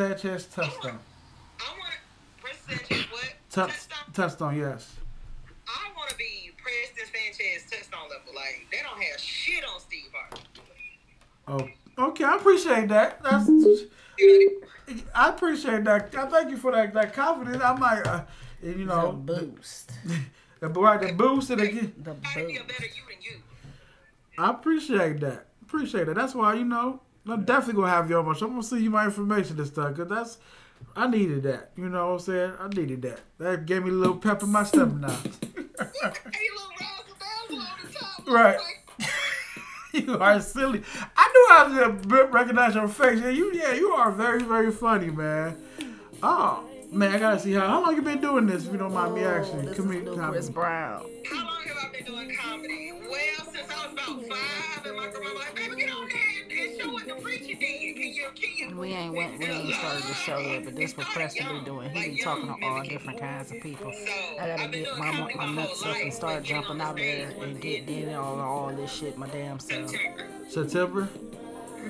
Sanchez touchdown. I want Preston Sanchez what? Touch, touchdown. touchdown, yes. I want to be Preston Sanchez touchdown level. Like they don't have shit on Steve Harvey. Oh, okay. I appreciate that. That's. I appreciate that. I thank you for that, that confidence. I might, uh, you The know, boost. the, right, the boost and again. The gotta be a boost. better you than you. I appreciate that. Appreciate that. That's why you know I'm definitely gonna have you on my show. I'm gonna send you my information and stuff because that's I needed that. You know what I'm saying? I needed that. That gave me a little pep in my step now. Hey, little razzle dazzle on the top. Right. You are silly. I knew I was gonna recognize your face. Yeah, you yeah, you are very very funny, man. Oh man, I gotta see how how long you been doing this? If you don't mind me asking, Oh, This is Come here, new Chris. Brown. How long have I been doing comedy? Well, since I was about five, and my grandma like, baby, get on there and show what the preacher did. Can you, can you? We ain't went, we ain't started the show yet, but this what Preston be doing. He be talking to all different kinds of people. I gotta get my, my nuts up and start jumping out there and get in on all this shit my damn self. September. September.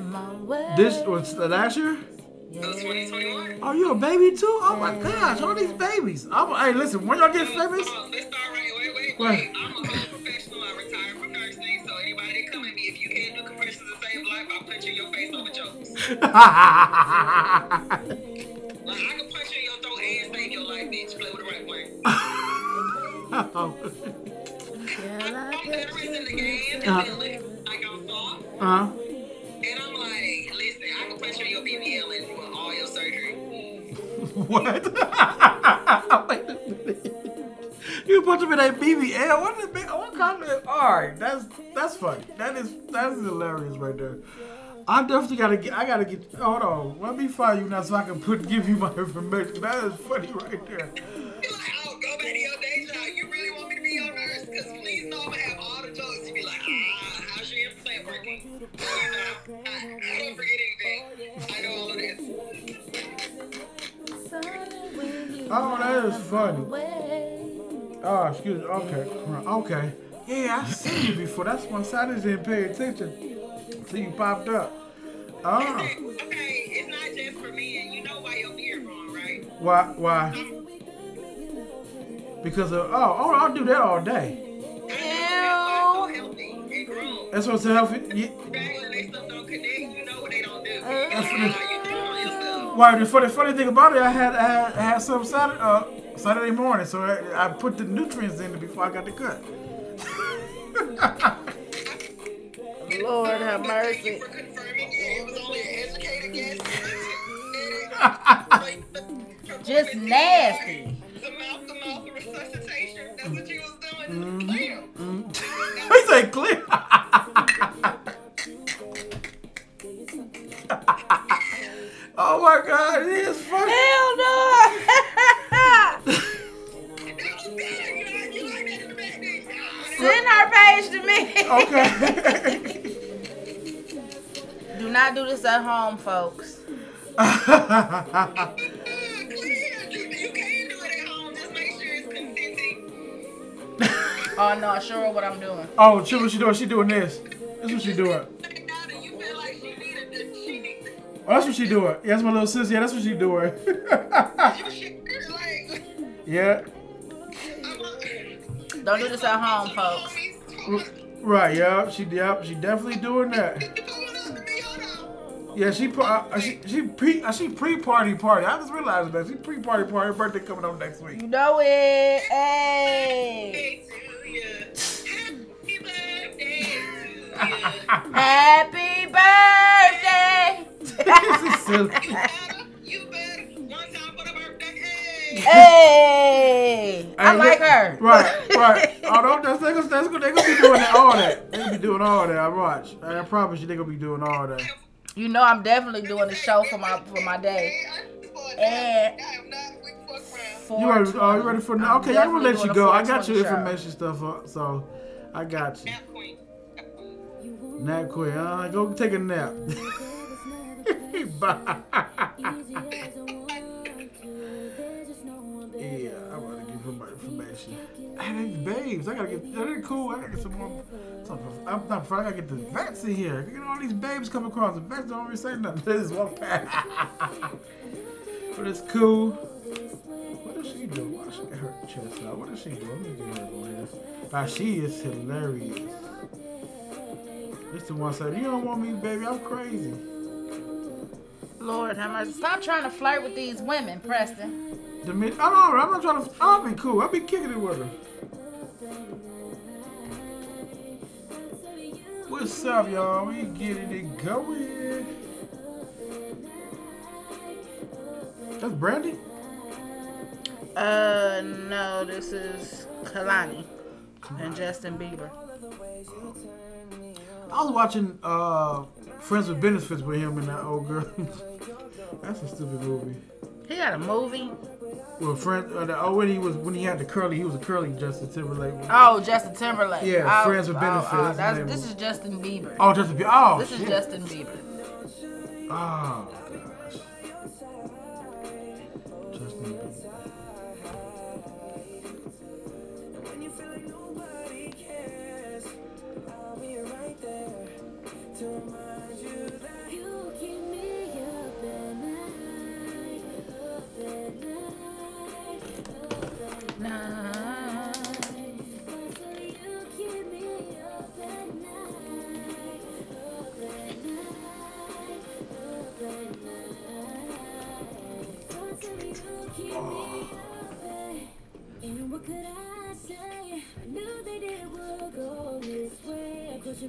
My way. This was the last year. That was 2021. Oh, you a baby too? Oh my gosh, all these babies. I'm, hey, listen, when y'all get famous, let's start right. Wait, wait, What? wait. I'm a professional. I retired from life, I'll punch in your face over jokes. Like, I can punch in your throat and save your life, bitch. Play with the right plan. I'm in the game, Uh-huh. and look like I'm soft. uh, And I'm like, listen, I can punch your BBL and do all your surgery. what? You put them in a BBL. What it? Kind of? All right, that's that's funny. That is that's hilarious right there. I definitely gotta get. I gotta get. Hold on. Let me find you now so I can put give you my information. That is funny right there. Be like, oh, go back to your day. You really want me to be your nurse? Because please know I'm going to all the jokes. You be like, ah, how's your implant working? Please know. I, I don't forget anything. I know all of this. Oh, that is funny. Oh, excuse me. Okay. Okay. Yeah, I seen you before. That's why I didn't pay attention until you popped up. Oh. Okay, it's not just for men. You know why your beard growing, right? Why? Why? Because of oh, oh, I'll do that all day. Know that's why so healthy and. That's what's healthy. Yeah. Regular, they stuff don't connect. You know what they don't do. That's How you doing on yourself? Why? The funny, funny thing about it, I had, I had, I had some Saturday, uh, Saturday morning, so I, I put the nutrients in it before I got the cut. Lord have Thank you mercy. for confirming it. It was only an educated guess. Just nasty. The mouth to mouth resuscitation. That's what you was doing. Bam. he said clear. Mm-hmm. oh my God, it is funny. Hell no. Send her page to me. Okay. Do not do this at home, folks. Ah, clear. You, you can do it at home. Just make sure it's consenting. Oh no, sure what I'm doing. oh, she what she doing? She doing this. That's what she doing. Now that you feel like she needed the, she needs it. Oh, that's what she doing. Yeah, that's my little sis. Yeah, that's what she doing. You should, like, yeah. I'm a, Don't do this at home, folks. Right. Yeah. She. Yep. She definitely doing that. Yeah. She. pro- Uh, she. She pre. Uh, she pre party party. I just realized that she pre party party. Her birthday coming up next week. You know it. Hey. Happy birthday to you. Happy birthday. this is silly. Hey. hey. I like her. Right. Right. Oh, don't. That's, they gonna, that's gonna, they gonna be doing that, all that. They gonna be doing all that. I watch. I promise you, they're gonna be doing all that. You know I'm definitely doing the show for my for my day. And I am not with fuck around. for You ready? Oh, you ready for now? Okay, I'm gonna let you go. I got your 420 show. information stuff up, so I got you. Nap queen. Nap quick. Uh, go take a nap. Bye. Yeah, I'm gonna give him my information. Hey, babes, I gotta get. They're cool. I gotta get some more. Some, I'm not. Afraid. I gotta get the vets in here. Look at all these babes come across. The vets don't even say nothing. They just walk past. But it's cool. What does she do? Why she got her chest out? What does she do? Let me get her on here. Now she is hilarious. This the one said, "You don't want me, baby. I'm crazy." Lord have mercy. Stop trying to flirt with these women, Preston. The mid- I don't know. I'm not trying to. I'll be cool. I'll be kicking it with her. What's up, y'all? We getting it going. That's Brandy. Uh, no, this is Kalani and Justin Bieber. I was watching uh, Friends with Benefits with him and that old girl. That's a stupid movie. He got a movie. Well, friend, uh, oh, when he was when he had the curly, he was a curly Justin Timberlake. Oh, Justin Timberlake. Yeah, oh, Friends with oh, Benefits, Oh, the that's, this is Justin Bieber. Oh, Justin. Bieber. Oh, this is. Justin Bieber. Oh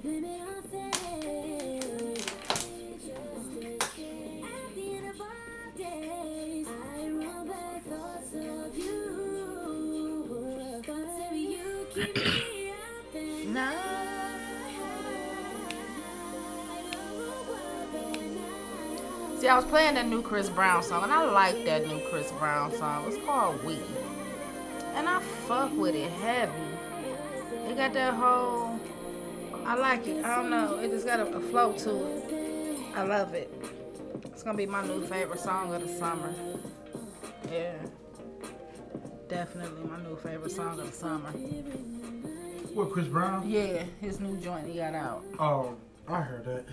See, I was playing that new Chris Brown song, and I like that new Chris Brown song. It's called We. And I fuck with it heavy. It got that whole. I like it. I don't know. It just got a, a flow to it. I love it. It's gonna be my new favorite song of the summer. Yeah. Definitely my new favorite song of the summer. What, Chris Brown? Yeah, his new joint he got out. Oh, I heard that.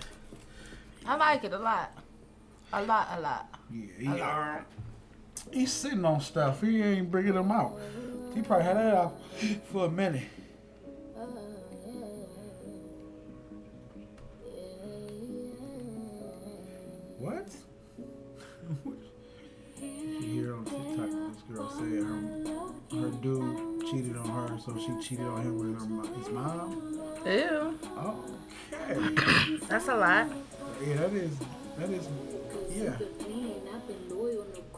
I like it a lot. A lot, a lot. Yeah, he, uh, he's sitting on stuff. He ain't bringing them out. He probably had that out for a minute. What? you hear on TikTok this girl say her, her dude cheated on her, so she cheated on him with her his mom. Ew. Okay. That's a lot. Yeah, that is that is yeah.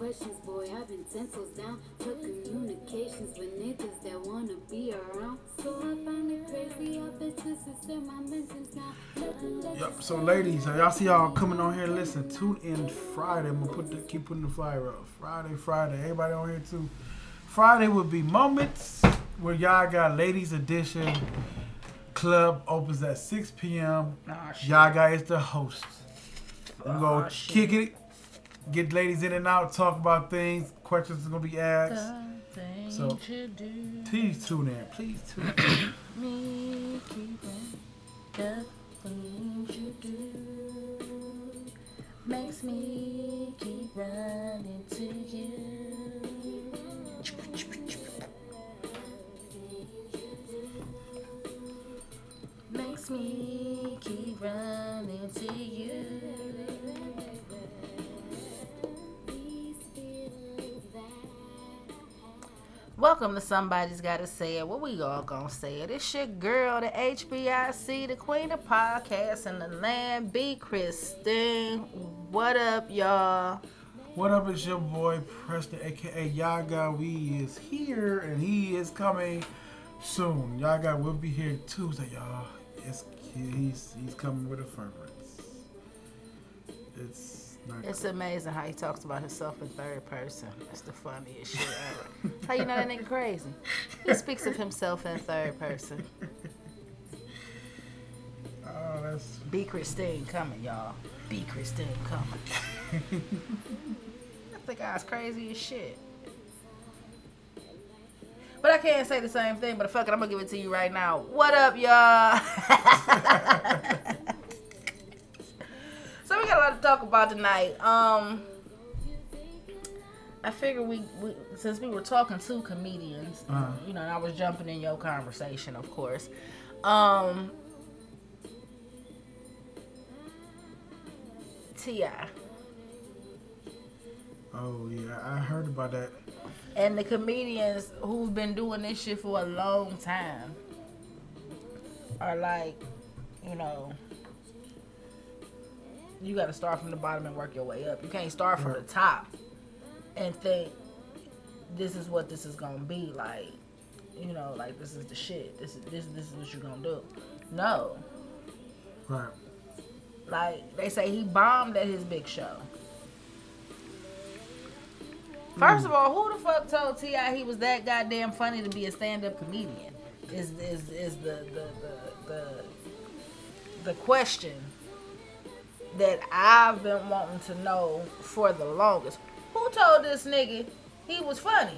Questions, boy. I've been ten toes down. Took communications with niggas that wanna be around. So I find it crazy. I bet this is in my mentions now. Yep. So, ladies, y'all see y'all coming on here. Listen, tune in Friday. I'm gonna put the, keep putting the flyer up. Friday, Friday. Everybody on here too. Friday will be moments where y'all got ladies edition. Club opens at 6 p.m. Nah. Y'all guys the host. I'm gonna Ah, kick it, get ladies in and out, talk about things. Questions are gonna be asked. So- to do. Please tune in. Please tune in. Me keeping the things you do makes me keep running to you. Makes me keep running to you. Welcome to Somebody's Gotta Say It. What we all gonna say it? It's your girl, the HBIC, the queen of podcasts in the land, B. Kristen. What up, y'all? What up? It's your boy Preston, aka Yaga. We is here, and he is coming soon. Yaga will be here Tuesday, y'all. It's he's he's coming with a fragrance. It's. It's amazing how he talks about himself in third person. That's the funniest shit ever. how you know that nigga crazy? He speaks of himself in third person. oh, that's B. Christine coming, y'all. B. Christine coming. that guy's crazy as shit. But I can't say the same thing, but fuck it, I'm gonna give it to you right now. What up, y'all? so we got a lot to talk about tonight. Um I figure we, we since we were talking to comedians, Uh-huh. you know, and I was jumping in your conversation, of course. Um, T.I. Oh yeah, I heard about that. and the comedians who've been doing this shit for a long time are like, you know, you got to start from the bottom and work your way up. You can't start from the top and think this is what this is gonna be like. You know, like this is the shit. This is this this is what you're gonna do. No, Right. like they say he bombed at his big show. Hmm. First of all, who the fuck told T.I. he was that goddamn funny to be a stand-up comedian? Is is is the the the the, the question that I've been wanting to know for the longest. Who told this nigga he was funny?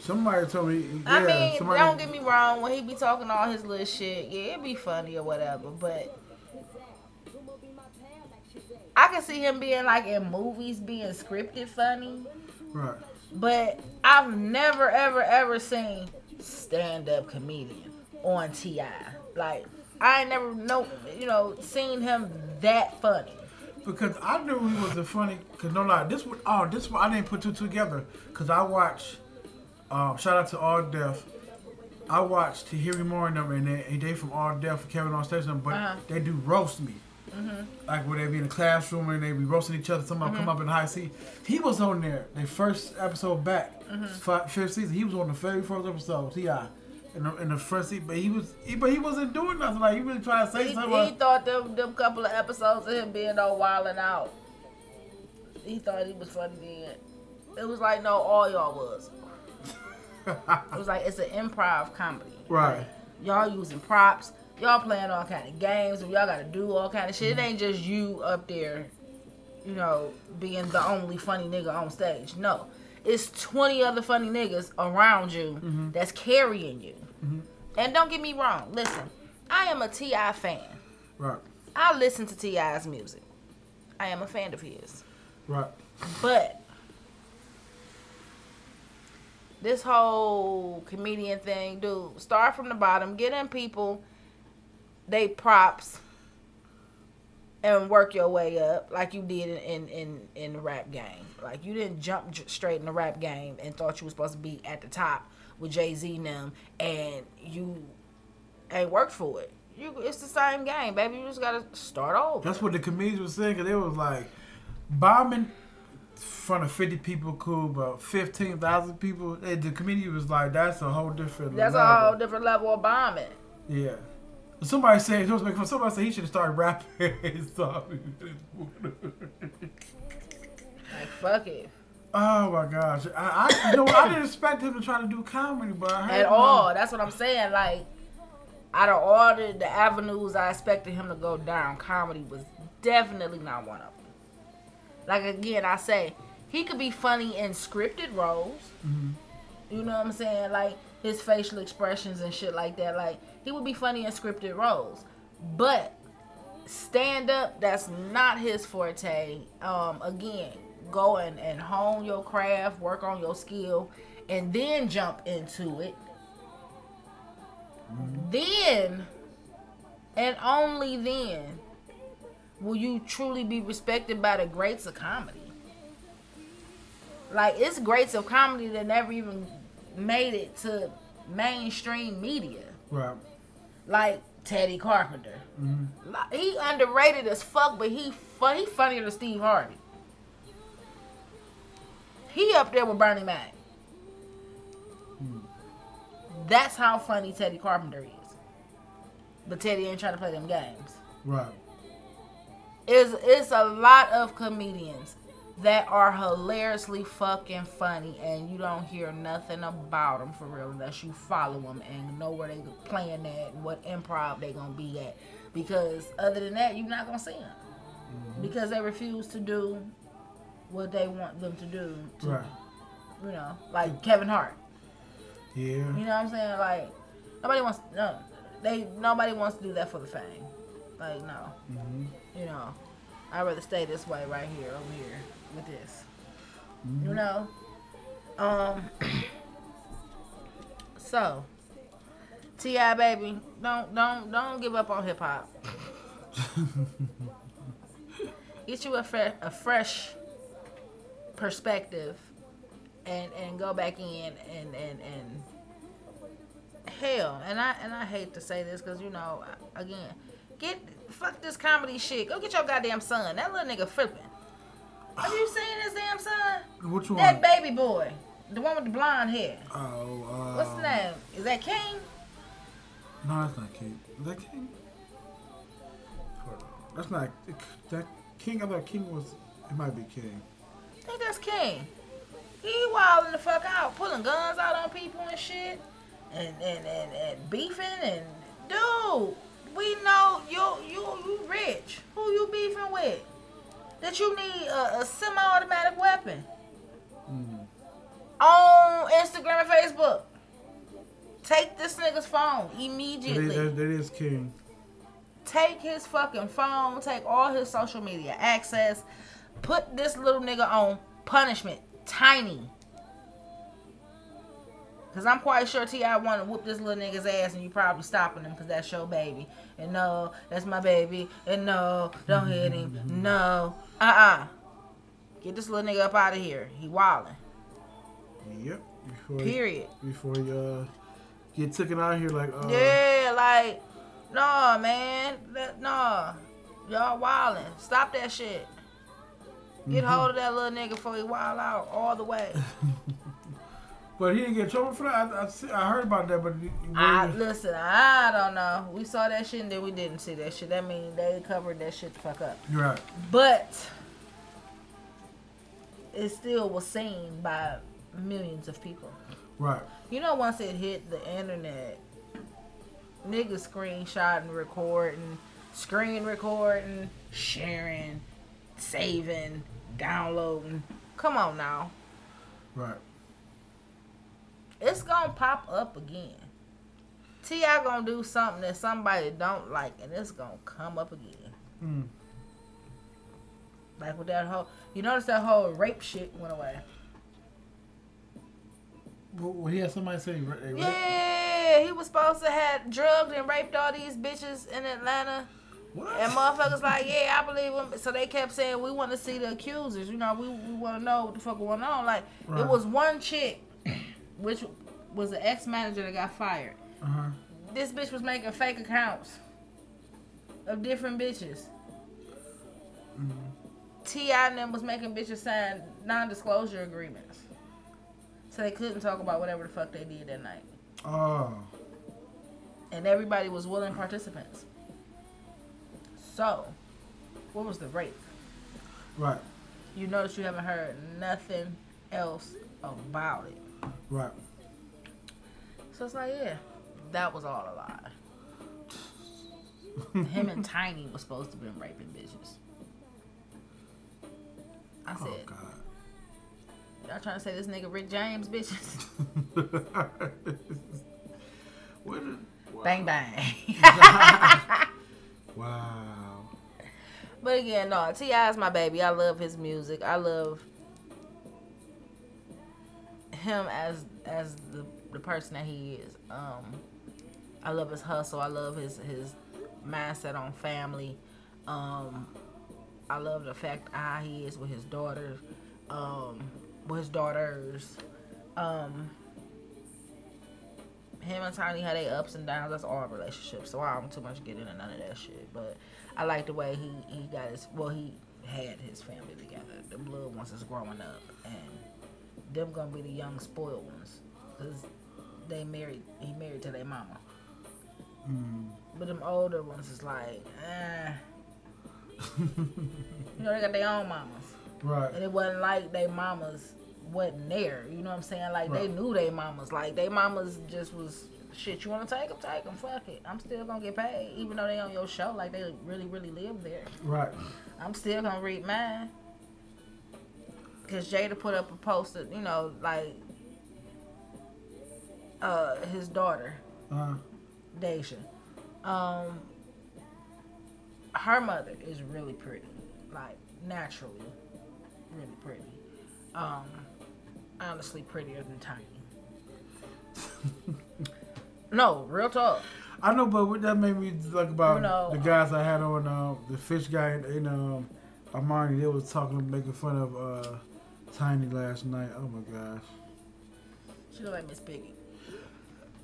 Somebody told me. Yeah, I mean, somebody, don't get me wrong. When he be talking all his little shit, yeah, it be funny or whatever. But I can see him being like in movies, being scripted funny. Right. But I've never, ever, ever seen stand up comedian on Ti. Like I ain't never know, you know, seen him that funny. Because I knew he was a funny. Cause no lie, this one oh this one I didn't put two together. Cause I watched. Um, shout out to All Def. I watched Tahiri Moore them, and they, and they from All Def, Kevin on stage, them, but Uh-huh. they do roast me. Like where they be in the classroom and they be roasting each other. Somebody come up in the high seat. He was on there. The first episode back, fi- fifth season. He was on the very first episode. Ti. In the, in the front seat, but he was, he, but he wasn't doing nothing. Like he really tried to say He, something. he thought them them couple of episodes of him being all wilding out. He thought he was funny then. It was like no, all y'all was. It was like it's an improv comedy. right. Y'all using props. Y'all playing all kind of games. And y'all got to do all kind of shit. It ain't just you up there, you know, being the only funny nigga on stage. No, it's twenty other funny niggas around you mm-hmm. that's carrying you. Mm-hmm. And don't get me wrong. Listen, I am a T.I. fan. Right. I listen to T.I.'s music. I am a fan of his. Right. But this whole comedian thing, dude, start from the bottom, get in people, they props, and work your way up like you did in in in, the rap game. Like you didn't jump straight in the rap game and thought you was supposed to be at the top with Jay Z and them, and you ain't worked for it. You, it's the same game, baby. You just gotta start over. That's what the comedians were saying. Cause they was like bombing in front of fifty people, cool, but fifteen thousand people. And the comedian was like, "That's a whole different." That's a whole different level of bombing. Yeah. Somebody said, was making. Somebody said he should have started rapping. Like fuck it. Oh my gosh! I, I you know? I didn't expect him to try to do comedy, but I heard At him- all. That's what I'm saying. Like out of all the, the avenues I expected him to go down, comedy was definitely not one of them. Like again, I say he could be funny in scripted roles. You know what I'm saying? Like his facial expressions and shit like that. Like he would be funny in scripted roles, but stand up that's not his forte. Um, again, go and, and hone your craft, work on your skill, and then jump into it. Then and only then will you truly be respected by the greats of comedy. Like it's greats of comedy that never even made it to mainstream media. Right. Like Teddy Carpenter. Like, He underrated as fuck, but he he funnier than Steve Harvey. He up there with Bernie Mac. That's how funny Teddy Carpenter is. But Teddy ain't trying to play them games. Right. It's, it's a lot of comedians that are hilariously fucking funny and you don't hear nothing about them for real unless you follow them and know where they playing at and what improv they gonna be at because other than that you're not gonna see them mm-hmm. because they refuse to do what they want them to do to, Right. you know like Kevin Hart Yeah. you know what I'm saying like nobody wants no they nobody wants to do that for the fame like no you know, I'd rather stay this way right here, over here, with this. You know? Um. So, T.I. baby, don't don't don't give up on hip hop. Get you a fresh a fresh perspective, and and go back in and and and hell. And I and I hate to say this because you know again, get fuck this comedy shit. Go get your goddamn son. That little nigga flipping. Have you seen his damn son? Which one? That baby boy, the one with the blonde hair. Oh, uh, What's the name? Is that King? No, that's not King. Is that King? That's not that King. I thought King was. It might be King. Think that's King. He wilding the fuck out, pulling guns out on people and shit, and and and, and beefing and dude, we know you you you rich. Who you beefing with? That you need a, a semi-automatic weapon mm-hmm. on Instagram and Facebook. Take this nigga's phone immediately. that, that is King. take his fucking phone, take all his social media access, put this little nigga on punishment, tiny. Cause I'm quite sure T.I. want to whoop this little nigga's ass, and you probably stopping him because that's your baby. And no, that's my baby. And no, don't hit him. No, uh uh Get this little nigga up out of here. He wildin'. Yep. Before Period. Before you uh, get taken out of here like uh, Yeah, like, no, man, no, y'all wildin'. Stop that shit. Get mm-hmm. hold of that little nigga before he wild out all the way. But he didn't get trouble for that. I, I, I heard about that, but I listen. I don't know. We saw that shit and then we didn't see that shit. That mean they covered that shit the fuck up. you're right. But it still was seen by millions of people. Right. You know, once it hit the internet, niggas screenshotting, recording, screen recording, sharing, saving, downloading. Come on now. Right. It's gonna pop up again. T.I. gonna do something that somebody don't like, and it's gonna come up again. Mm. Like with that whole, you notice that whole rape shit went away. Well, he had somebody say, Yeah, he was supposed to have drugged and raped all these bitches in Atlanta. What? And motherfuckers like, yeah, I believe him. So they kept saying, we want to see the accusers. You know, we, we want to know what the fuck going on. Like, Right. it was one chick, which was an ex-manager that got fired. Uh-huh. This bitch was making fake accounts of different bitches. T.I. and them was making bitches sign non-disclosure agreements, so they couldn't talk about whatever the fuck they did that night. Oh. and everybody was willing participants. So, what was the rape? Right. You notice you haven't heard nothing else about it. Right. So it's like, yeah, that was all a lie. Him and Tiny was supposed to have been raping bitches. I Oh God. y'all trying to say this nigga Rick James bitches? what wow. bang bang. Wow. But again, no, T.I. is my baby. I love his music. I love him as as the the person that he is. Um, I love his hustle. I love his his mindset on family. Um, I love the fact how he is with his daughters, um, with his daughters. Um, him and Tiny had their ups and downs. That's all relationships. So I don't too much get into none of that shit. But I like the way he he got his well he had his family together. The little ones is growing up, and them gonna be the young spoiled ones, cause they married. He married to their mama. Mm. But them older ones is like, eh. you know they got their own mamas. Right. And it wasn't like they mamas wasn't there. You know what I'm saying? Like they knew they mamas. Like they mamas just was shit. You want to take them? Take them. Fuck it. I'm still gonna get paid, even though they on your show. Like they really, really live there. Right. I'm still gonna read mine. Cause Jada put up a post that you know, like uh his daughter, Uh, Deyjah. Um her mother is really pretty. Like naturally really pretty. Um honestly prettier than Tiny. no, real talk. I know, but what that made me like about You know, the guys I had on uh, the fish guy and, and um, Armani. They was talking, making fun of uh, Tiny last night. Oh my gosh. She look like Miss Piggy.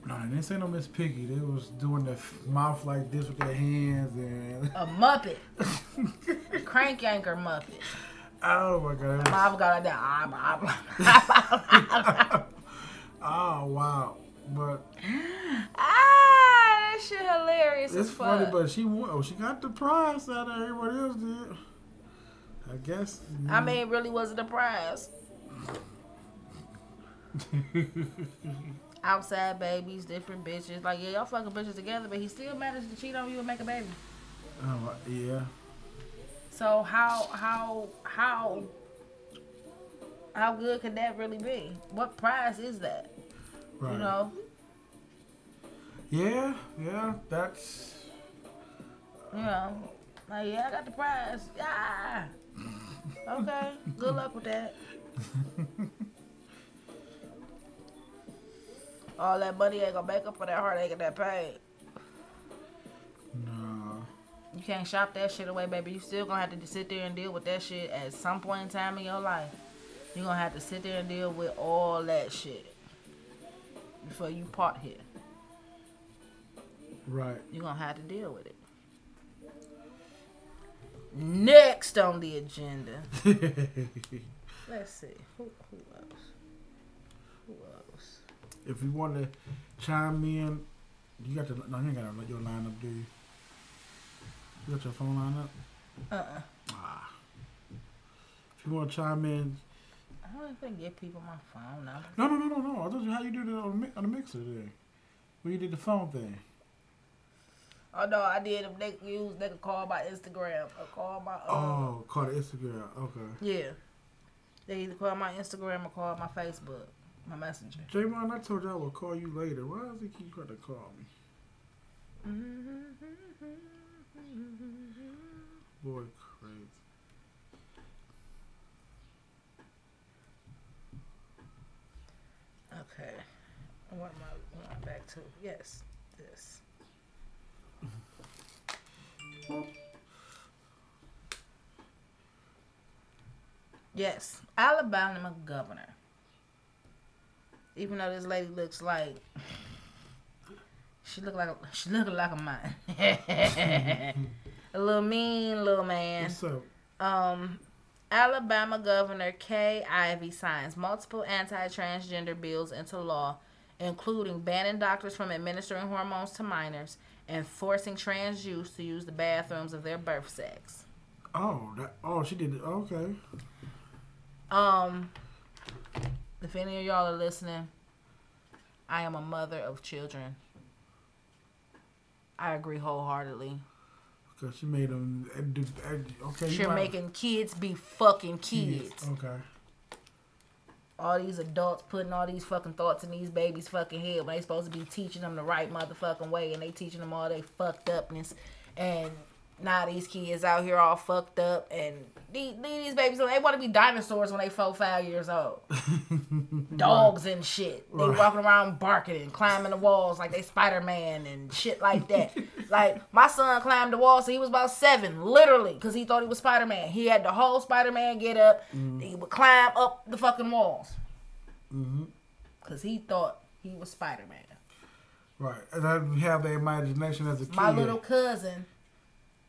No, they didn't say no Miss Piggy. They was doing the f- mouth like this with their hands and. A Muppet. a crank anchor Muppet. Oh my god. Mom got like that. Ah, Oh wow. But ah, that shit hilarious it's funny. But she won. Oh, she got the prize out of everybody else did. I guess. I mean, it really wasn't a prize. Outside babies, different bitches. Like, yeah, y'all fucking bitches together, but he still managed to cheat on you and make a baby. oh yeah. So how how how how good could that really be? What prize is that? Right. You know? Yeah. Yeah. That's. You know. Like, yeah, I got the prize. Yeah. Okay. Good luck with that. All that money ain't gonna make up for that heartache and that pain. You can't shop that shit away, baby. You still gonna have to sit there and deal with that shit at some point in time in your life. You're gonna have to sit there and deal with all that shit before you part here. Right. You're gonna have to deal with it. Next on the agenda, let's see who who else. Who else? if you want to chime in, you got the no, you ain't got your line up, do you? You got your phone line up? Uh uh Ah. If you want to chime in, I don't even give people my phone number. no, no, no, no, no. I told you how you do it on the, on the mixer there. Where you did the phone thing. Oh no, I did. If they use, they could call my Instagram or call my. Um, Oh, call the Instagram. Okay. Yeah. They either call my Instagram or call my Facebook, my messenger. Javon, I told you I would call you later. Why does he keep trying to call me? Boy, crazy. Okay. What am I, am I back to? Yes, this. Yes, Alabama governor. Even though this lady looks like she look like a, she look like a man, a little mean little man. What's up? Um, Alabama Governor Kay Ivey signs multiple anti-transgender bills into law, including banning doctors from administering hormones to minors and forcing trans youth to use the bathrooms of their birth sex. Oh, that. Oh, she did it. Okay. Um, if any of y'all are listening, I am a mother of children. I agree wholeheartedly. Cause she made them. Eh, eh, okay. you You're might- making kids be fucking kids. Okay. all these adults putting all these fucking thoughts in these babies' fucking head when they supposed to be teaching them the right motherfucking way and they teaching them all they fucked upness and now these kids out here all fucked up and these, these babies they want to be dinosaurs when they four five years old dogs and shit they Right. walking around barking and climbing the walls like they spider-man and shit like that like my son climbed the wall so he was about seven literally because he thought he was spider-man he had the whole spider-man get up he would climb up the fucking walls mm-hmm. because he thought he was Spider Man. Right. And I have the imagination as a kid. My little cousin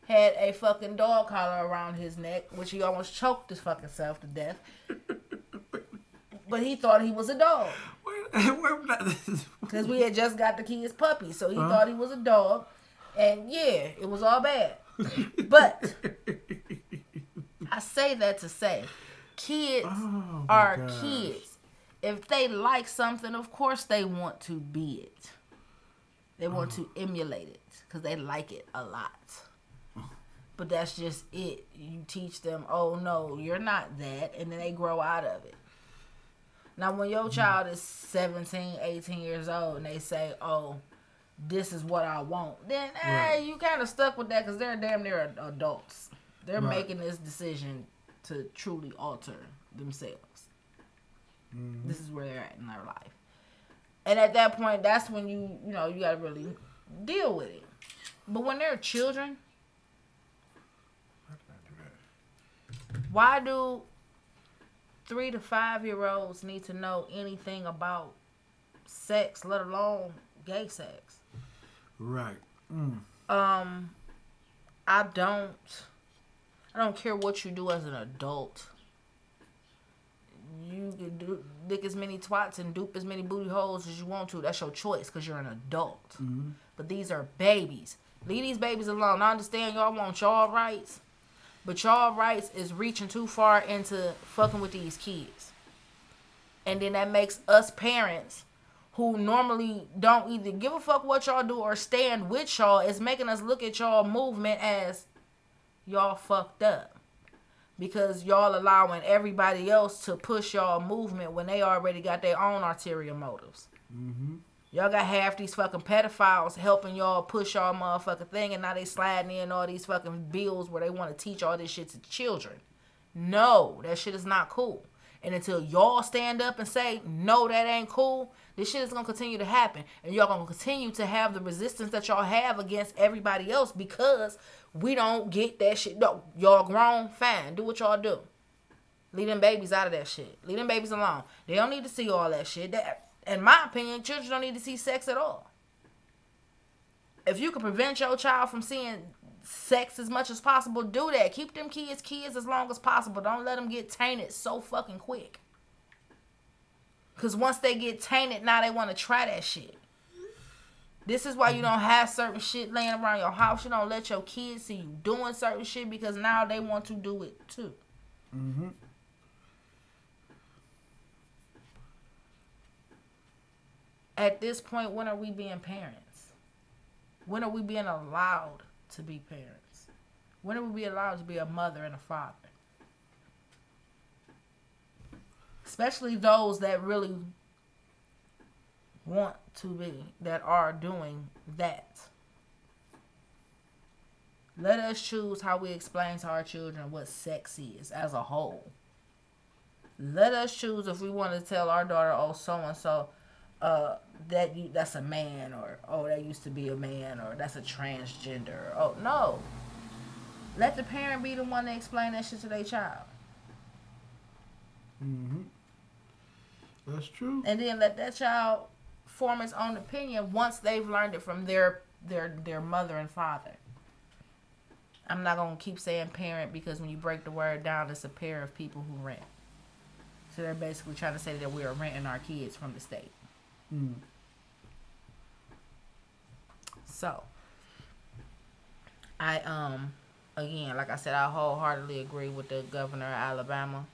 had a fucking dog collar around his neck, which he almost choked his fucking self to death. but he thought he was a dog Wait, wait, not- because we had just got the kid's puppy, so he Huh? thought he was a dog, and yeah, it was all bad. but I say that to say, kids Oh, are gosh. kids. If they like something, of course they want to be it. They want uh-huh. to emulate it because they like it a lot. But that's just it. You teach them, oh no, you're not that, and then they grow out of it. Now, when your child is 17, 18 years old and they say, oh, this is what I want, then eh, Right. you kind of stuck with that because they're damn near adults. They're Right. making this decision to truly alter themselves. Mm-hmm. This is where they're at in their life. And at that point, that's when you, you know, you gotta really deal with it. But when they're children, How can I do that? Why do three to five year olds need to know anything about sex, let alone gay sex? Right. Mm. Um, I don't. I don't care what you do as an adult. You can do dick as many twats and dupe as many booty holes as you want to. That's your choice because you're an adult. But these are babies. Leave these babies alone. I understand y'all want y'all rights, but y'all rights is reaching too far into fucking with these kids. And then that makes us parents who normally don't either give a fuck what y'all do or stand with y'all is making us look at y'all movement as y'all fucked up. Because y'all allowing everybody else to push y'all movement when they already got their own arterial motives. Mm-hmm. Y'all got half these fucking pedophiles helping y'all push y'all motherfucking thing, and now they sliding in all these fucking bills where they want to teach all this shit to children. No, that shit is not cool. And until y'all stand up and say, no, that ain't cool, this shit is gonna continue to happen. And y'all gonna continue to have the resistance that y'all have against everybody else because we don't get that shit. No, y'all grown, fine. Do what y'all do. Leave them babies out of that shit. Leave them babies alone. They don't need to see all that shit. That, in my opinion, children don't need to see sex at all. If you can prevent your child from seeing sex as much as possible, do that. Keep them kids kids as long as possible. Don't let them get tainted so fucking quick. Cause once they get tainted, now they want to try that shit. This is why you don't have certain shit laying around your house. You don't let your kids see you doing certain shit because now they want to do it too. Mm-hmm. At this point, when are we being parents? When are we being allowed to be parents? When are we being allowed to be a mother and a father? Especially those that really want to be, that are doing that. Let us choose how we explain to our children what sex is as a whole. Let us choose if we want to tell our daughter, oh, so and so, uh, that you that's a man, or oh, that used to be a man, or that's a transgender. Oh no, let the parent be the one to explain that shit to their child, Mm-hmm. That's true. and then let that child form its own opinion once they've learned it from their their their mother and father. I'm not gonna keep saying parent because when you break the word down, it's a pair of people who rent. So they're basically trying to say that we are renting our kids from the state. Mm. So, I um again, like I said, I wholeheartedly agree with the governor of Alabama.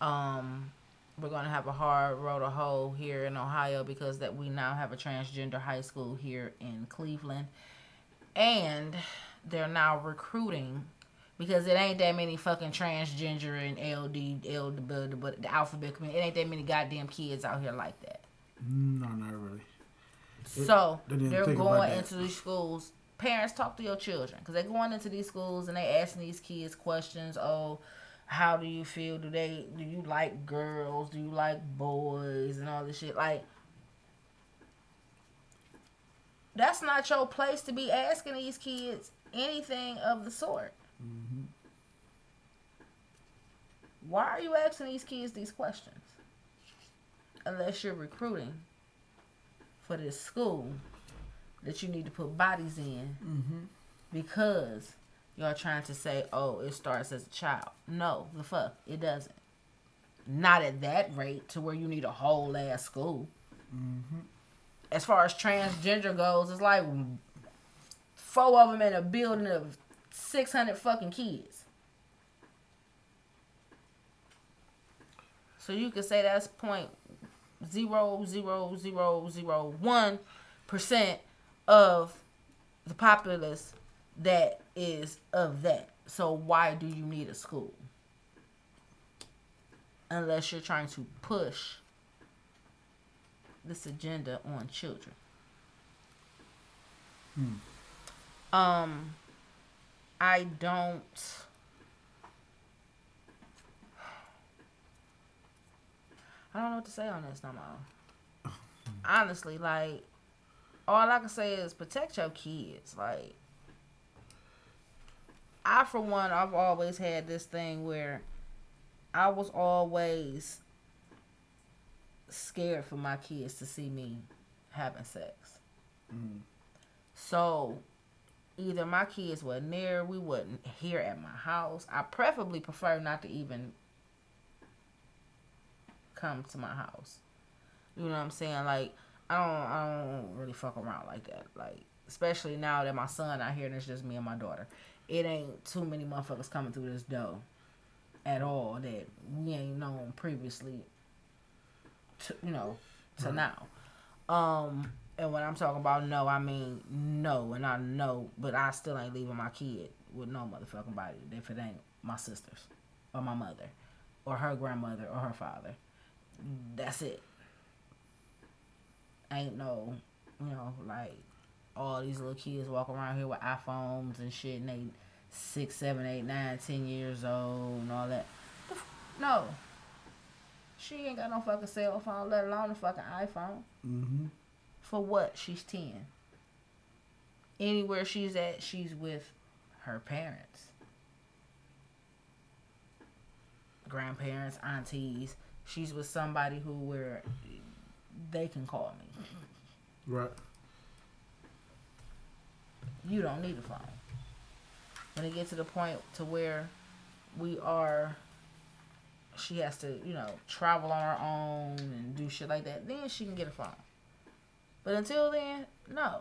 Um, we're gonna have a hard road to hoe here in Ohio because that we now have a transgender high school here in Cleveland, and they're now recruiting because it ain't that many fucking transgender and LD, LD, but the alphabet. It ain't that many goddamn kids out here like that. No, not really. It- So they they're going into these schools. Parents talk to your children because they're going into these schools and they asking these kids questions. Oh, how do you feel? Do they do you like girls? Do you like boys and all this shit? Like that's not your place to be asking these kids anything of the sort. Mm-hmm. Why are you asking these kids these questions? Unless you're recruiting for this school that you need to put bodies in Mm-hmm. because y'all trying to say, oh, it starts as a child. No, the fuck, it doesn't. Not at that rate to where you need a whole ass school. Mm-hmm. As far as transgender goes, it's like four of them in a building of 600 fucking kids. So you could say that's point zero zero zero zero one percent of the populace that is of that. So why do you need a school? Unless you're trying to push this agenda on children. Um I don't I don't know what to say on this no more. Honestly, like all I can say is protect your kids. Like I for one I've always had this thing where I was always scared for my kids to see me having sex. Mm-hmm. So either my kids were near, we wasn't here at my house. I preferably prefer not to even come to my house. You know what I'm saying? Like I don't I don't really fuck around like that. Like especially now that my son out here and it's just me and my daughter. It ain't too many motherfuckers coming through this door at all that we ain't known previously to you know to now. Um and when I'm talking about no, I mean no, and I know, but I still ain't leaving my kid with no motherfucking body if it ain't my sisters or my mother or her grandmother or her father. That's it. Ain't no, you know, like all these little kids walk around here with iPhones and shit, and they six, seven, eight, nine, ten years old and all that. No, she ain't got no fucking cell phone, let alone a fucking iPhone. Mm-hmm. For what? She's 10. Anywhere she's at, she's with her parents, grandparents, aunties. She's with somebody who where they can call me. Right. You don't need a phone. When it gets to the point to where we are she has to, you know, travel on her own and do shit like that, then she can get a phone. But until then, no.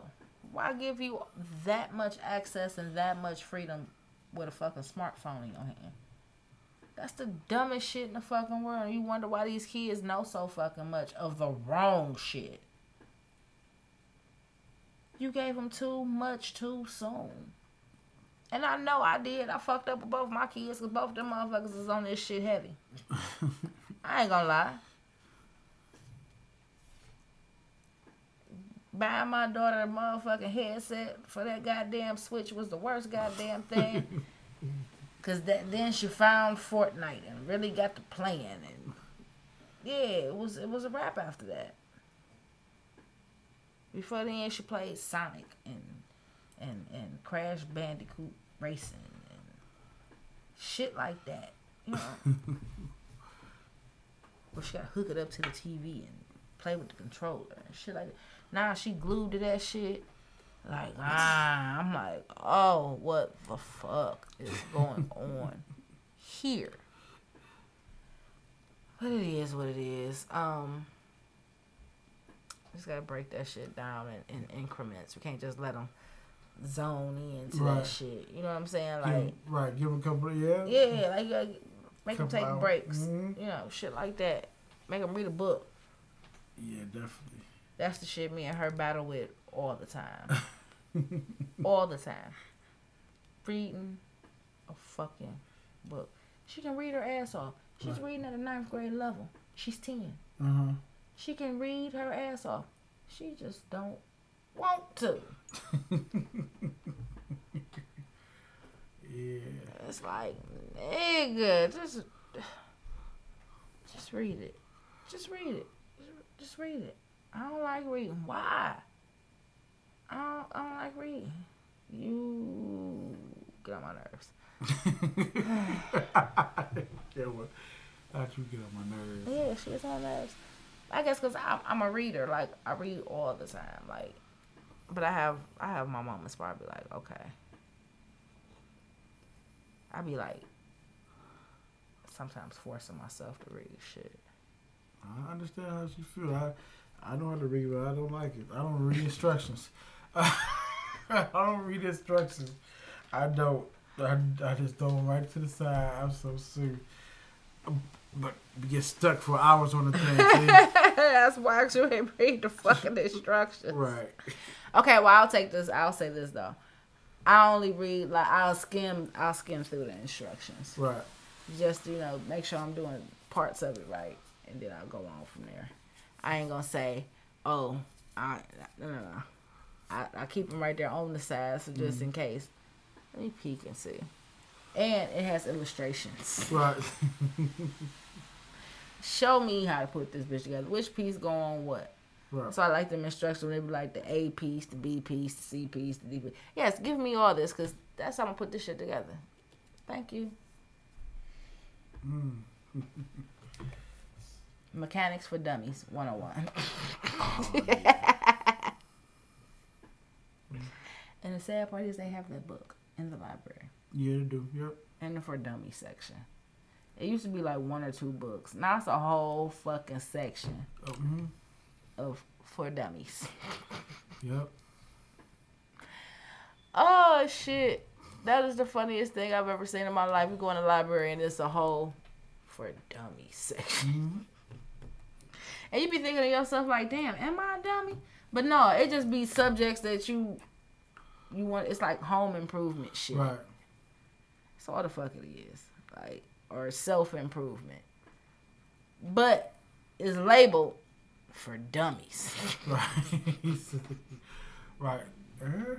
Why give you that much access and that much freedom with a fucking smartphone in your hand? That's the dumbest shit in the fucking world. You wonder why these kids know so fucking much of the wrong shit. You gave them too much too soon. And I know I did. I fucked up with both my kids because both them motherfuckers is on this shit heavy. I ain't gonna lie. Buying my daughter a motherfucking headset for that goddamn Switch was the worst goddamn thing. Cause that then she found Fortnite and really got to playing and yeah, it was it was a wrap after that. Before then, she played Sonic and and and Crash Bandicoot Racing and shit like that. You know, where she got to hook it up to the TV and play with the controller and shit like that. Now she glued to that shit. Like ah, I'm like, oh, what the fuck is going on here? But it is what it is. Um, just gotta break that shit down in, in increments. We can't just let them zone into Right. that shit. You know what I'm saying? Like, right. Give 'em a couple of yeah. yeah, like gotta make them take hours. breaks. Mhm. You know, shit like that. Make them read a book. Yeah, definitely. That's the shit me and her battle with all the time. all the time. Reading a fucking book. She can read her ass off. She's Right. reading at a ninth grade level. She's 10. Uh huh. She can read her ass off. She just don't want to. Yeah. It's like, nigga, just, just read it. Just read it. Just read it. I don't like reading. Why? I don't, I don't like reading. You get on my nerves. yeah, well, how'd you get on my nerves? Yeah, she gets on my nerves. I guess because I'm, I'm a reader. Like I read all the time. Like, but I have I have my moments where I be like, okay. I be like, sometimes forcing myself to read shit. I understand how she feel. I I know how to read, but I don't like it. I don't read instructions. I don't read instructions. I don't. I, I just throw them right to the side. I'm so soon. But get stuck for hours on the thing. That's why you ain't read the fucking instructions. right. Okay, well I'll take this. I'll say this though. I only read like I'll skim. I'll skim through the instructions. Right. just you know make sure I'm doing parts of it right, and then I'll go on from there. I ain't gonna say, oh, I no no no. I, I keep them right there on the side, so just in case. Let me peek and see. And it has illustrations. Right. show me how to put this bitch together. Which piece go on what? Right. So I like them instructions. They be like the A piece, the B piece, the C piece, the D piece. Yes, give me all this because that's how I'm gonna put this shit together. Thank you. Mm. Mechanics for Dummies 101. And the sad part is they have that book in the library Yeah, they do. Yep. in the for dummies section. It used to be like one or two books. Now it's a whole fucking section Oh, mhm. of for dummies. Yep. Oh shit. That is the funniest thing I've ever seen in my life. You go in the library and it's a whole for dummies section. Mhm. And you be thinking to yourself like, damn, am I a dummy? But no, it just be subjects that you you want it's like home improvement shit. Right. That's all the fuck it is. Like or self improvement. But it's labeled for dummies. Right. right. Uh,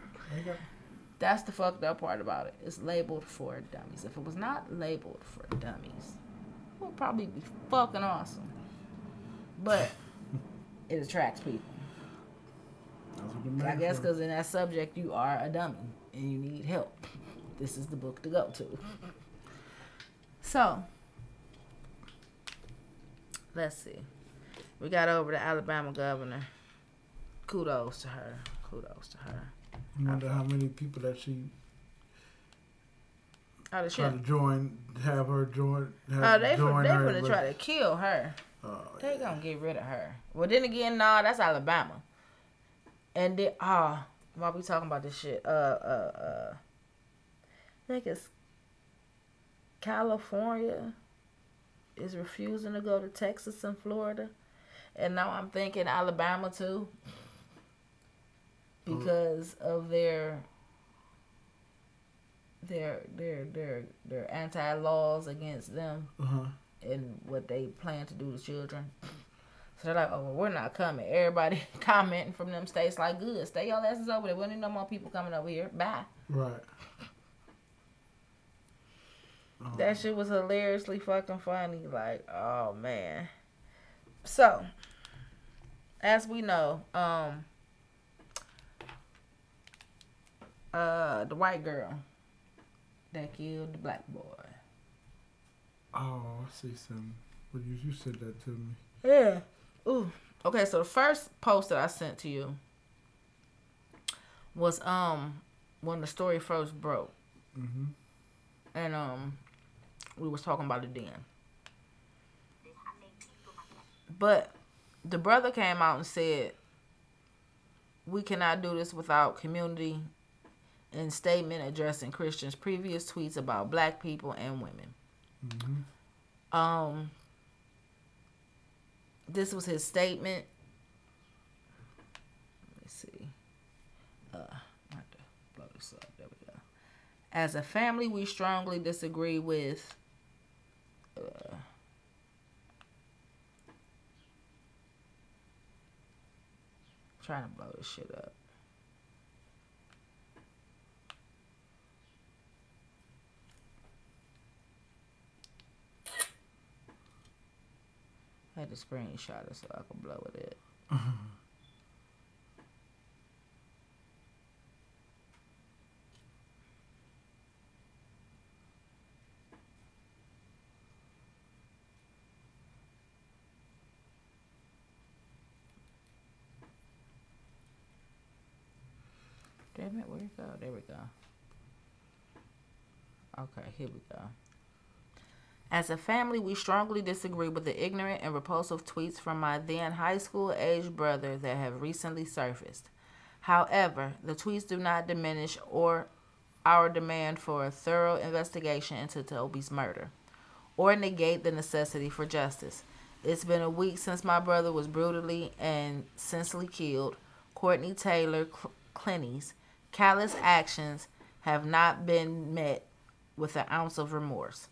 That's the fucked up part about it. It's labeled for dummies. If it was not labeled for dummies, it would probably be fucking awesome. But it attracts people. I guess because in that subject you are a dummy and you need help. This is the book to go to. So, let's see. We got over the Alabama governor. Kudos to her. Kudos to her. I wonder how many people that she Oh, the to join, have her join. Have Oh, they join they her, but- try to kill her. Oh, They gonna get rid of her. Well, then again, nah, that's Alabama. And then, ah, while we talking about this shit, uh, uh, uh, I think it's California is refusing to go to Texas and Florida, and now I'm thinking Alabama too, because of their their their their their anti laws against them uh-huh. and what they plan to do to children. So they're like, oh, well, we're not coming. Everybody commenting from them states like, good, stay your asses over there. We don't need no more people coming over here. Bye. Right. That shit was hilariously fucking funny. Like, oh man. So, as we know, um, uh, the white girl that killed the black boy. oh, I see some. Well, you, you said that to me. Yeah. Ooh. Okay, so the first post that I sent to you was um when the story first broke, Mm-hmm. and um we was talking about it then. But the brother came out and said we cannot do this without community and statement addressing Christians' previous tweets about black people and women. Mm-hmm. Um, this was his statement. Let me see. Uh. As a family, we strongly disagree with. Uh, trying to blow this shit up. I had to screenshot it so I could blow it up. Damn it, where'd it go? There we go. Okay, here we go. As a family, we strongly disagree with the ignorant and repulsive tweets from my then high school age brother that have recently surfaced. However, the tweets do not diminish or our demand for a thorough investigation into Toby's murder or negate the necessity for justice. It's been a week since my brother was brutally and senselessly killed. Courtney Taylor Cl- callous actions have not been met with an ounce of remorse.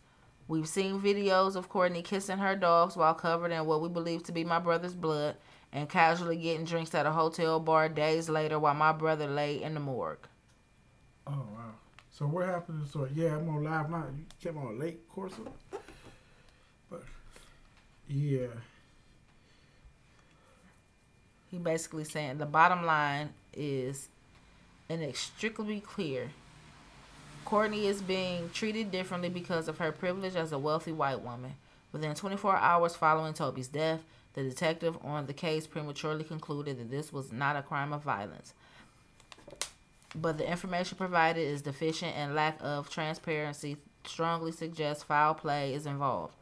We've seen videos of Courtney kissing her dogs while covered in what we believe to be my brother's blood and casually getting drinks at a hotel bar days later while my brother lay in the morgue. Oh wow. So what happened? So yeah, I'm on live now. You came on late, course. But Yeah. He basically saying the bottom line is inextricably clear. Courtney is being treated differently because of her privilege as a wealthy white woman. Within 24 hours following Toby's death, the detective on the case prematurely concluded that this was not a crime of violence. But the information provided is deficient and lack of transparency strongly suggests foul play is involved.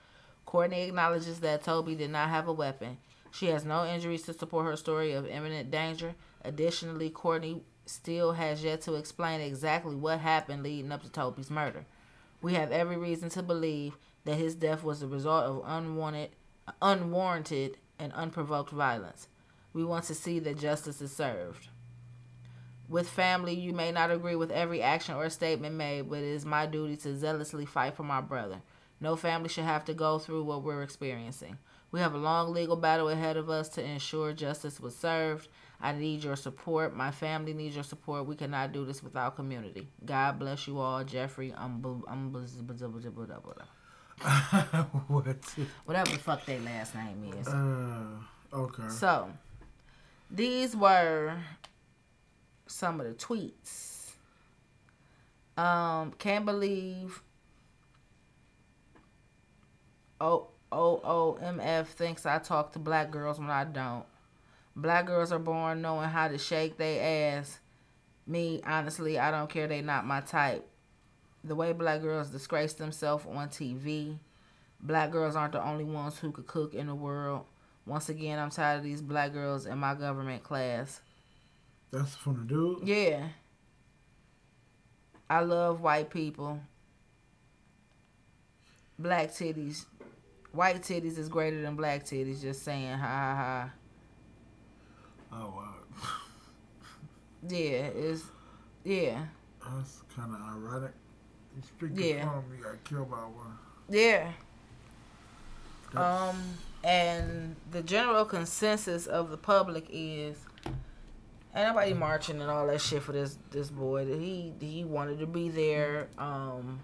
Courtney acknowledges that Toby did not have a weapon. She has no injuries to support her story of imminent danger. Additionally, Courtney still has yet to explain exactly what happened leading up to Toby's murder. We have every reason to believe that his death was the result of unwanted, unwarranted, and unprovoked violence. We want to see that justice is served. With family, you may not agree with every action or statement made, but it is my duty to zealously fight for my brother. No family should have to go through what we're experiencing. We have a long legal battle ahead of us to ensure justice was served. I need your support. My family needs your support. We cannot do this without community. God bless you all, Jeffrey. Um, um, what? whatever the fuck their last name is. Uh, okay. So, these were some of the tweets. Um, can't believe O O O M F thinks I talk to black girls when I don't. Black girls are born knowing how to shake their ass. Me, honestly, I don't care. They not my type. The way black girls disgrace themselves on TV. Black girls aren't the only ones who could cook in the world. Once again, I'm tired of these black girls in my government class. That's from the dude. Yeah. I love white people. Black titties. White titties is greater than black titties. Just saying, ha ha ha. Oh wow. Yeah, it's yeah, That's kind of ironic. You speak Yeah. the phone, you got killed by one. yeah. That's- Um, and the general consensus of the public is, ain't nobody marching and all that shit for this this boy. He he wanted to be there. Um,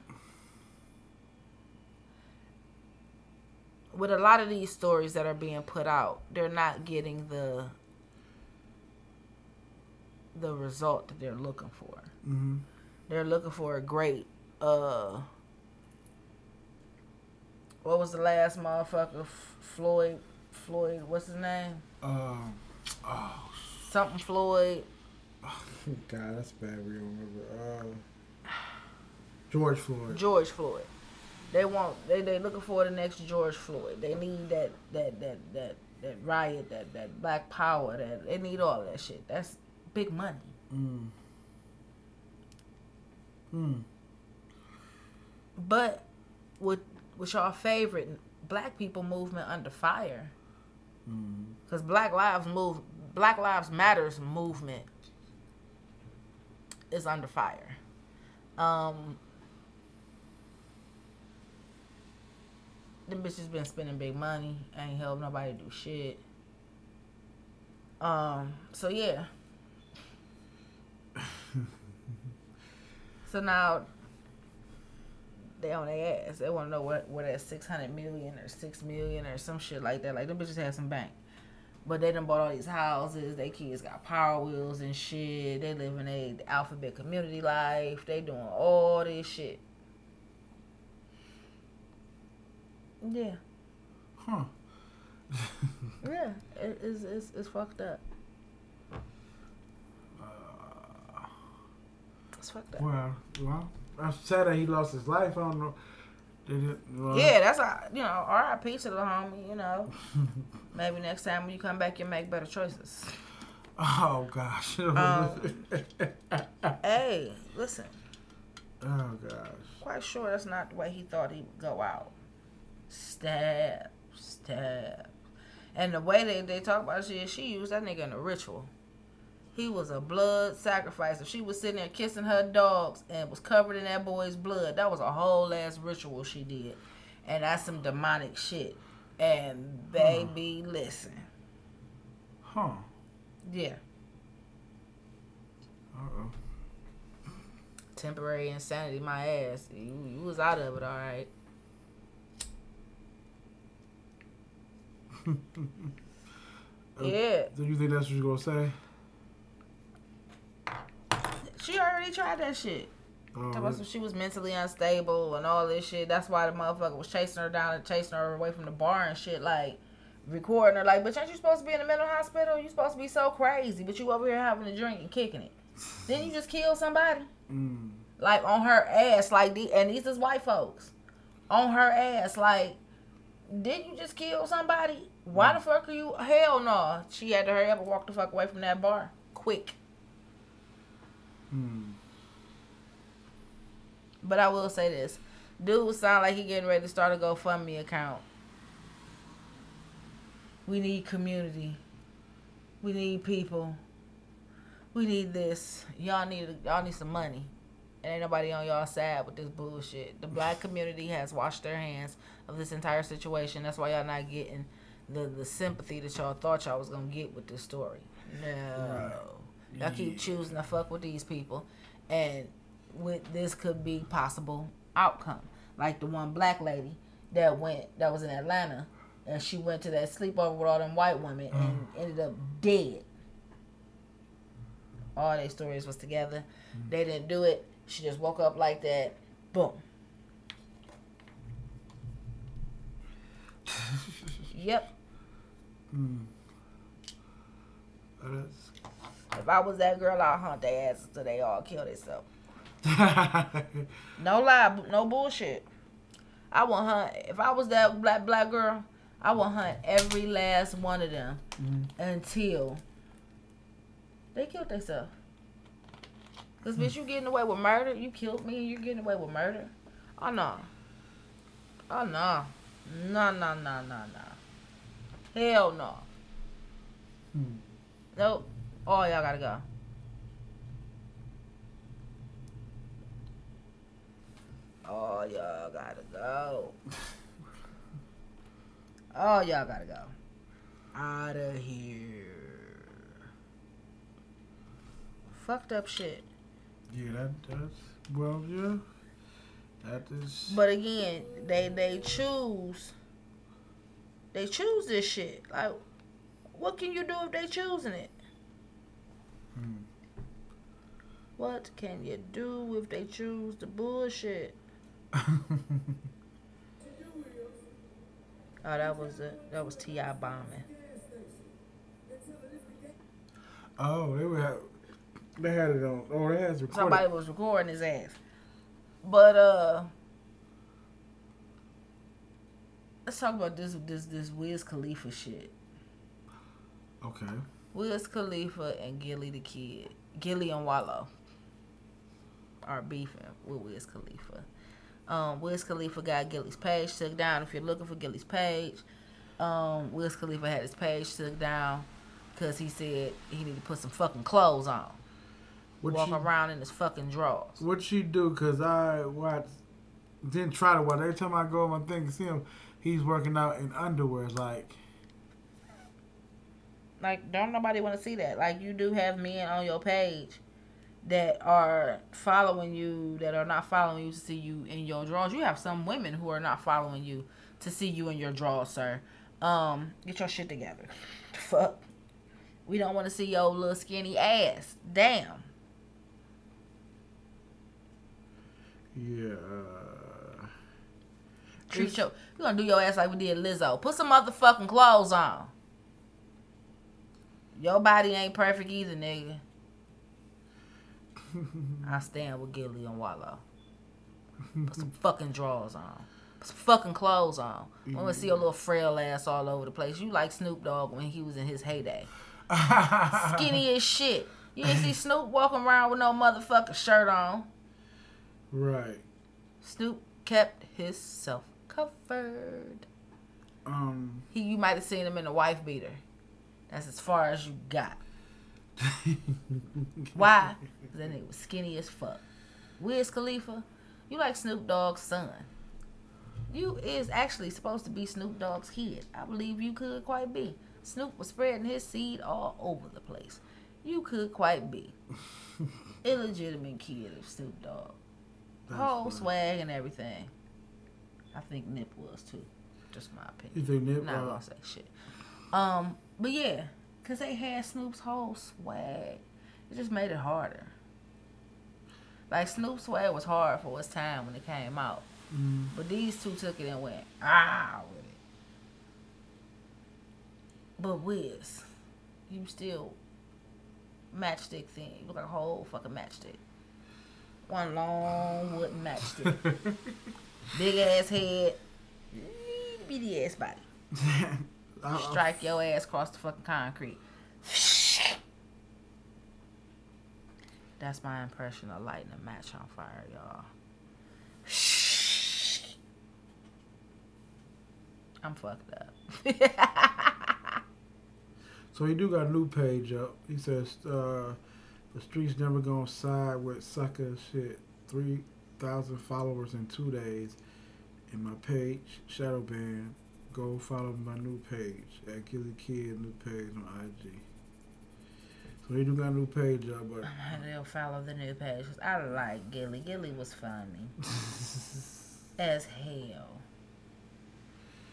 with a lot of these stories that are being put out, they're not getting the the result that they're looking for. Mhm. They're looking for a great uh what was the last motherfucker F- Floyd Floyd what's his name? Um. Oh Something Floyd. God, that's bad. We don't remember. Uh, George Floyd. George Floyd. They want they they looking for the next George Floyd. They need that that that that that riot, that that black power, that they need all that shit. That's big money. Mm. Mm. But with with y'all favorite black people movement under fire. Mm. Cause Black Lives Move Black Lives Matters movement is under fire. Um them bitches been spending big money, ain't help nobody do shit. Um, so yeah. So now they on their ass. They want to know what where that six hundred million or six million or some shit like that. Like them bitches had some bank, but they done bought all these houses. They kids got power wheels and shit. They living a alphabet community life. They doing all this shit. Yeah, Huh. yeah. It, it's, it's it's fucked up. Fucked up. Well, well, I'm sad that he lost his life. I don't know. It? Well, Yeah, that's a you know, R.I.P. to the homie. You know, maybe next time when you come back, you make better choices. Oh gosh. Um, Hey, listen. oh gosh. Quite sure that's not the way he thought he'd go out. Stab, stab, and the way they they talk about shit, she used that nigga in a ritual. He was a blood sacrifice. If she was sitting there kissing her dogs and was covered in that boy's blood, that was a whole ass ritual she did, and that's some demonic shit. And baby, listen, Huh. yeah. Uh oh. temporary insanity my ass. You, you was out of it, all right. Yeah. Do you think that's what you're gonna say? She already tried that shit. Talking about some she was mentally unstable and all this shit. That's why the motherfucker was chasing her down and chasing her away from the bar and shit. Like recording her. Like, but aren't you supposed to be in the mental hospital? You supposed to be so crazy, but you over here having a drink and kicking it. Then you just kill somebody. mm. Like on her ass. Like the and these is white folks. On her ass. Like, did you just kill somebody? Why the fuck are you? Hell no. She had to hurry up and walk the fuck away from that bar quick. Mm. But I will say this. Dude sound like he getting ready to start a GoFundMe account. We need community. We need people. We need this. Y'all need y'all need some money. And ain't nobody on y'all side with this bullshit. The black community has washed their hands of this entire situation. That's why y'all not getting the, the sympathy that y'all thought y'all was gonna get with this story. No. Y'all keep choosing to fuck with these people. And with this could be possible outcome. Like the one black lady that went that was in Atlanta and she went to that sleepover with all them white women and ended up dead. All their stories was together. They didn't do it. She just woke up like that. Boom. yep. Mm. That's If I was that girl, I'd hunt their asses till they all kill themselves. No lie, no bullshit. I would hunt if I was that black black girl. I would hunt every last one of them Mhm. until they killed themselves. Cause bitch, you getting away with murder? You killed me, you getting away with murder? Oh no. Oh no. No no no no no. Hell no. Hmm. Nope. Oh y'all gotta go. Oh y'all gotta go. Oh y'all gotta go. Out of here. Fucked up shit. Yeah, that that's well, yeah. That is. But again, they they choose. They choose this shit. Like, what can you do if they choosing it? Hmm. What can you do if they choose the bullshit? Oh, that was it. That was Ti bombing. oh, they were. They had it on. Oh, they had it recorded. Somebody was recording his ass. But uh, let's talk about this this this Wiz Khalifa shit. Okay. Wiz Khalifa and Gillie Da Kid, Gillie and Wallo, are beefing with Wiz Khalifa. Um, Wiz Khalifa got Gillie's page took down. If you're looking for Gillie's page, um, Wiz Khalifa had his page took down because he said he needed to put some fucking clothes on, What walk she, around in his fucking drawers. what she do? Cause I watch. Didn't try to watch. Every time I go on my thing to see him, he's working out in underwear. Like, Like, don't nobody want to see that. Like, you do have men on your page that are following you, that are not following you to see you in your drawers. You have some women who are not following you to see you in your drawers, sir. Um, get your shit together. Fuck. We don't want to see your little skinny ass. Damn. yeah. Treat your, you gonna do your ass like we did Lizzo. Put some motherfucking clothes on. Your body ain't perfect either, nigga. I stand with Gillie and Wallo. Put some fucking drawers on. Put some fucking clothes on. I wanna see your little frail ass all over the place. You like Snoop Dogg when he was in his heyday. Skinny as shit. You didn't see Snoop walking around with no motherfucking shirt on. right. Snoop kept himself covered. Um. He, you might have seen him in a wife beater. That's as far as you got. Why? that nigga was skinny as fuck. Wiz Khalifa, you like Snoop Dogg's son. You is actually supposed to be Snoop Dogg's kid. I believe you could quite be. Snoop was spreading his seed all over the place. You could quite be. Illegitimate kid of Snoop Dogg. That's Whole funny. swag and everything. I think Nip was too. Just my opinion. You think Nip? Not uh, gonna say shit. Um, but yeah, cause they had Snoop's whole swag. It just made it harder. Like Snoop swag was hard for its time when it came out, Mm. but these two took it and went ah with it. But Wiz, you still matchstick thing. You look like a whole fucking matchstick. One long wooden matchstick. Big ass head. itty Bitty ass body. I- Strike your ass across the fucking concrete. That's my impression of lighting a match on fire, y'all. I'm fucked up. So he do got a new page up. He says, uh, the streets never gonna side with sucker shit. 3,000 followers in two days. And my page, shadowbanned, go follow my new page at Gillie Kid, new page on IG. So he do got a new page up, but They'll follow the new page. 'cause I like Gillie. Gillie was funny as hell.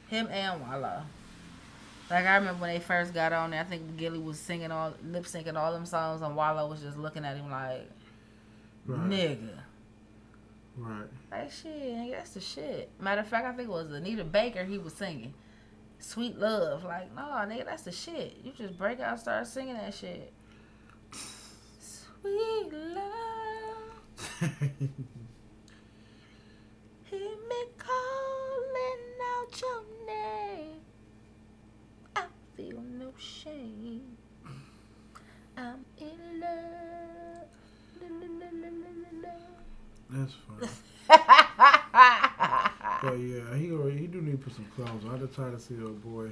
Him and Walla. Like I remember when they first got on there, I think Gillie was singing all lip syncing all them songs, and Walla was just looking at him like, right, "Nigga." Right. Like shit, nigga, that's the shit. Matter of fact, I think it was Anita Baker he was singing. Sweet love. Like, no, nigga, that's the shit. You just break out and start singing that shit. Sweet love. Hear me calling out your name. I feel no shame. I'm in love. That's funny. But yeah, he already, he do need to put some clothes on. I just try to see a boy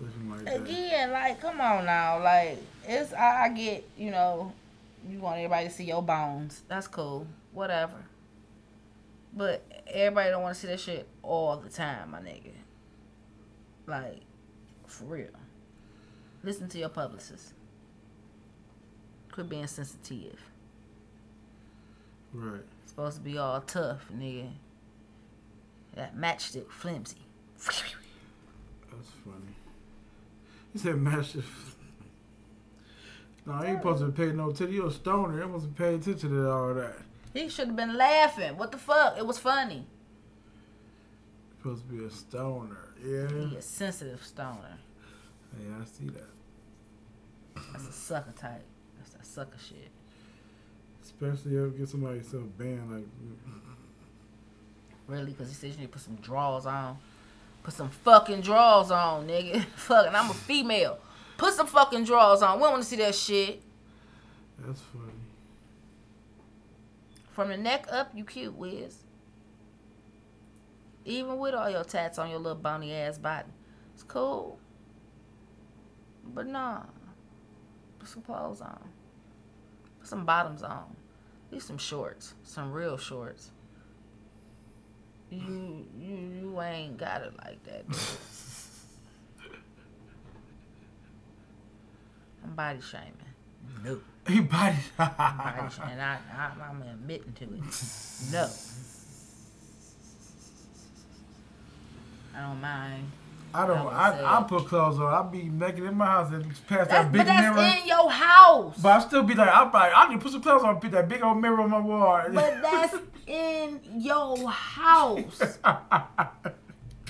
looking like that. Again, like, come on now. Like, it's, I, I get, you know, you want everybody to see your bones. That's cool. Whatever. But everybody don't want to see that shit all the time, my nigga. Like, for real. Listen to your publicist. Quit being sensitive. Right. Supposed to be all tough, nigga. That matchstick flimsy. That's funny. He said match the. No, he ain't supposed to pay no attention. You a stoner. He wasn't paying attention to all that. He should have been laughing. What the fuck? It was funny. supposed to be a stoner. Yeah. He a sensitive stoner. Yeah, I see that. That's a sucker type. That's that sucker shit. Especially if you get somebody so banned like. Really? Because he said you need to put some drawers on. Put some fucking drawers on, nigga. fucking, I'm a female. Put some fucking drawers on. We don't want to see that shit. That's funny. From the neck up, you cute, Wiz. Even with all your tats on your little bony ass body. It's cool. But nah. Put some clothes on. Put some bottoms on. Leave some shorts. Some real shorts. You you you ain't got it like that. I'm body shaming. No. He body. Body shaming. And I, I I'm admitting to it. No. I don't mind. I don't. I I I put clothes on. I be naked in my house and pass That's, that big but that's mirror. in your house. But I still be like, I'm like, I need to put some clothes on. Put that big old mirror on my wall. But that's in your house.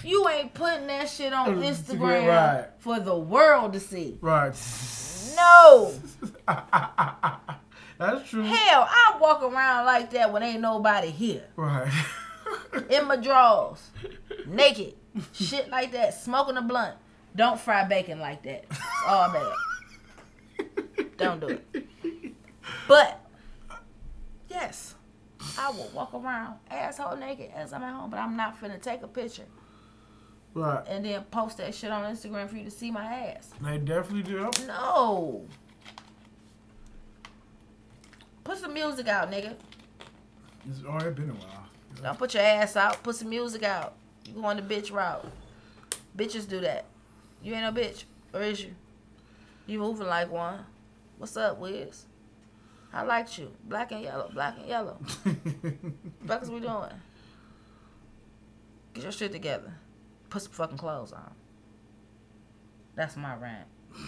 You ain't putting that shit on Instagram, Instagram right. for the world to see. right. No. That's true. Hell, I walk around like that when ain't nobody here. Right. In my drawers. Naked. Shit like that. Smoking a blunt. Don't fry bacon like that. It's all bad. Don't do it. But yes, I will walk around asshole naked as I'm at home, but I'm not finna take a picture right. and then post that shit on Instagram for you to see my ass. They definitely do. No. Put some music out, nigga. It's already been a while. Don't put your ass out. Put some music out. You going the bitch route. Bitches do that. You ain't no bitch, or is you? You moving like one. What's up, Wiz? I liked you. Black and yellow. Black and yellow. Fuck is we doing? Get your shit together. Put some fucking clothes on. That's my rant.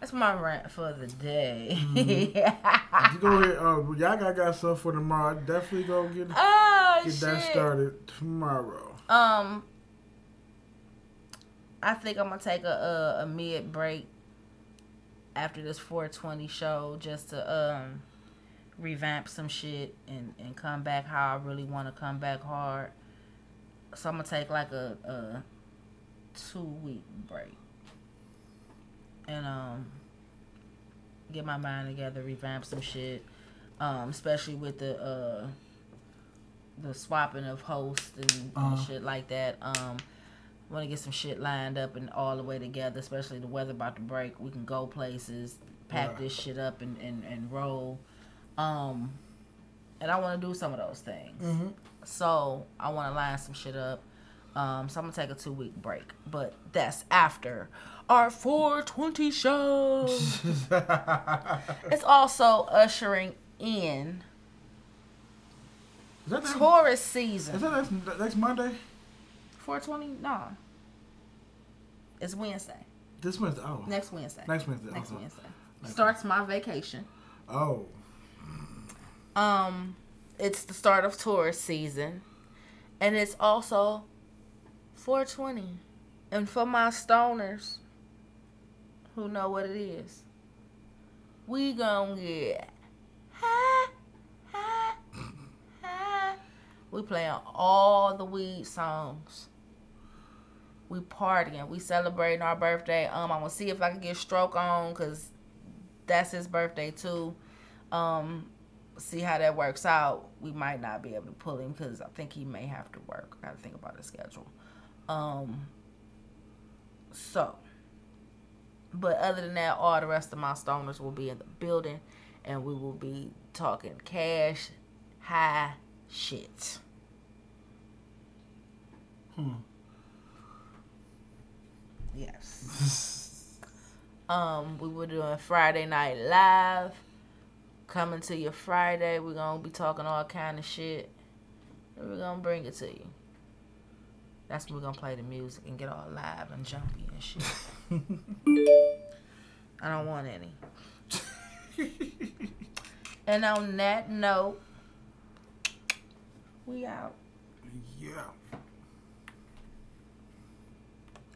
That's my rant for the day. Mm-hmm. You go ahead. Uh, y'all got got stuff for tomorrow. Definitely go get oh get shit. that started tomorrow. Um, I think I'm gonna take a a, a mid break after this 420 show just to um revamp some shit and and come back how I really want to come back hard. So I'm gonna take like a a two week break and um get my mind together, revamp some shit, um especially with the uh the swapping of hosts and, and Uh-huh. shit like that. Um, want to get some shit lined up and all the way together, especially the weather about to break. We can go places, pack Right. this shit up and, and, and roll. Um, and I want to do some of those things. Mm-hmm. So I want to line some shit up. Um, so I'm gonna take a two week break, but that's after our 420 show. it's also ushering in that Taurus is that next, next Monday? 420? No. It's Wednesday. This Wednesday. Oh, Next Wednesday. next Wednesday. Next. Wednesday. Next Starts my vacation. Oh, Um, it's the start of Taurus season, and it's also 420. And for my stoners who know what it is, we gonna get high, high. We playing all the weed songs. We partying. We celebrating our birthday. Um, I'm gonna see if I can get stroke on, cause that's his birthday too. Um, see how that works out. We might not be able to pull him because I think he may have to work. I gotta think about his schedule. Um. So, but other than that, all the rest of my stoners will be in the building, and we will be talking cash, high shit. Hmm. Yes. um, we were doing Friday Night Live. Coming to your Friday. We're gonna be talking all kind of shit. And we're gonna bring it to you. That's when we're gonna play the music and get all live and jumpy and shit. I don't want any. and on that note, we out. Yeah.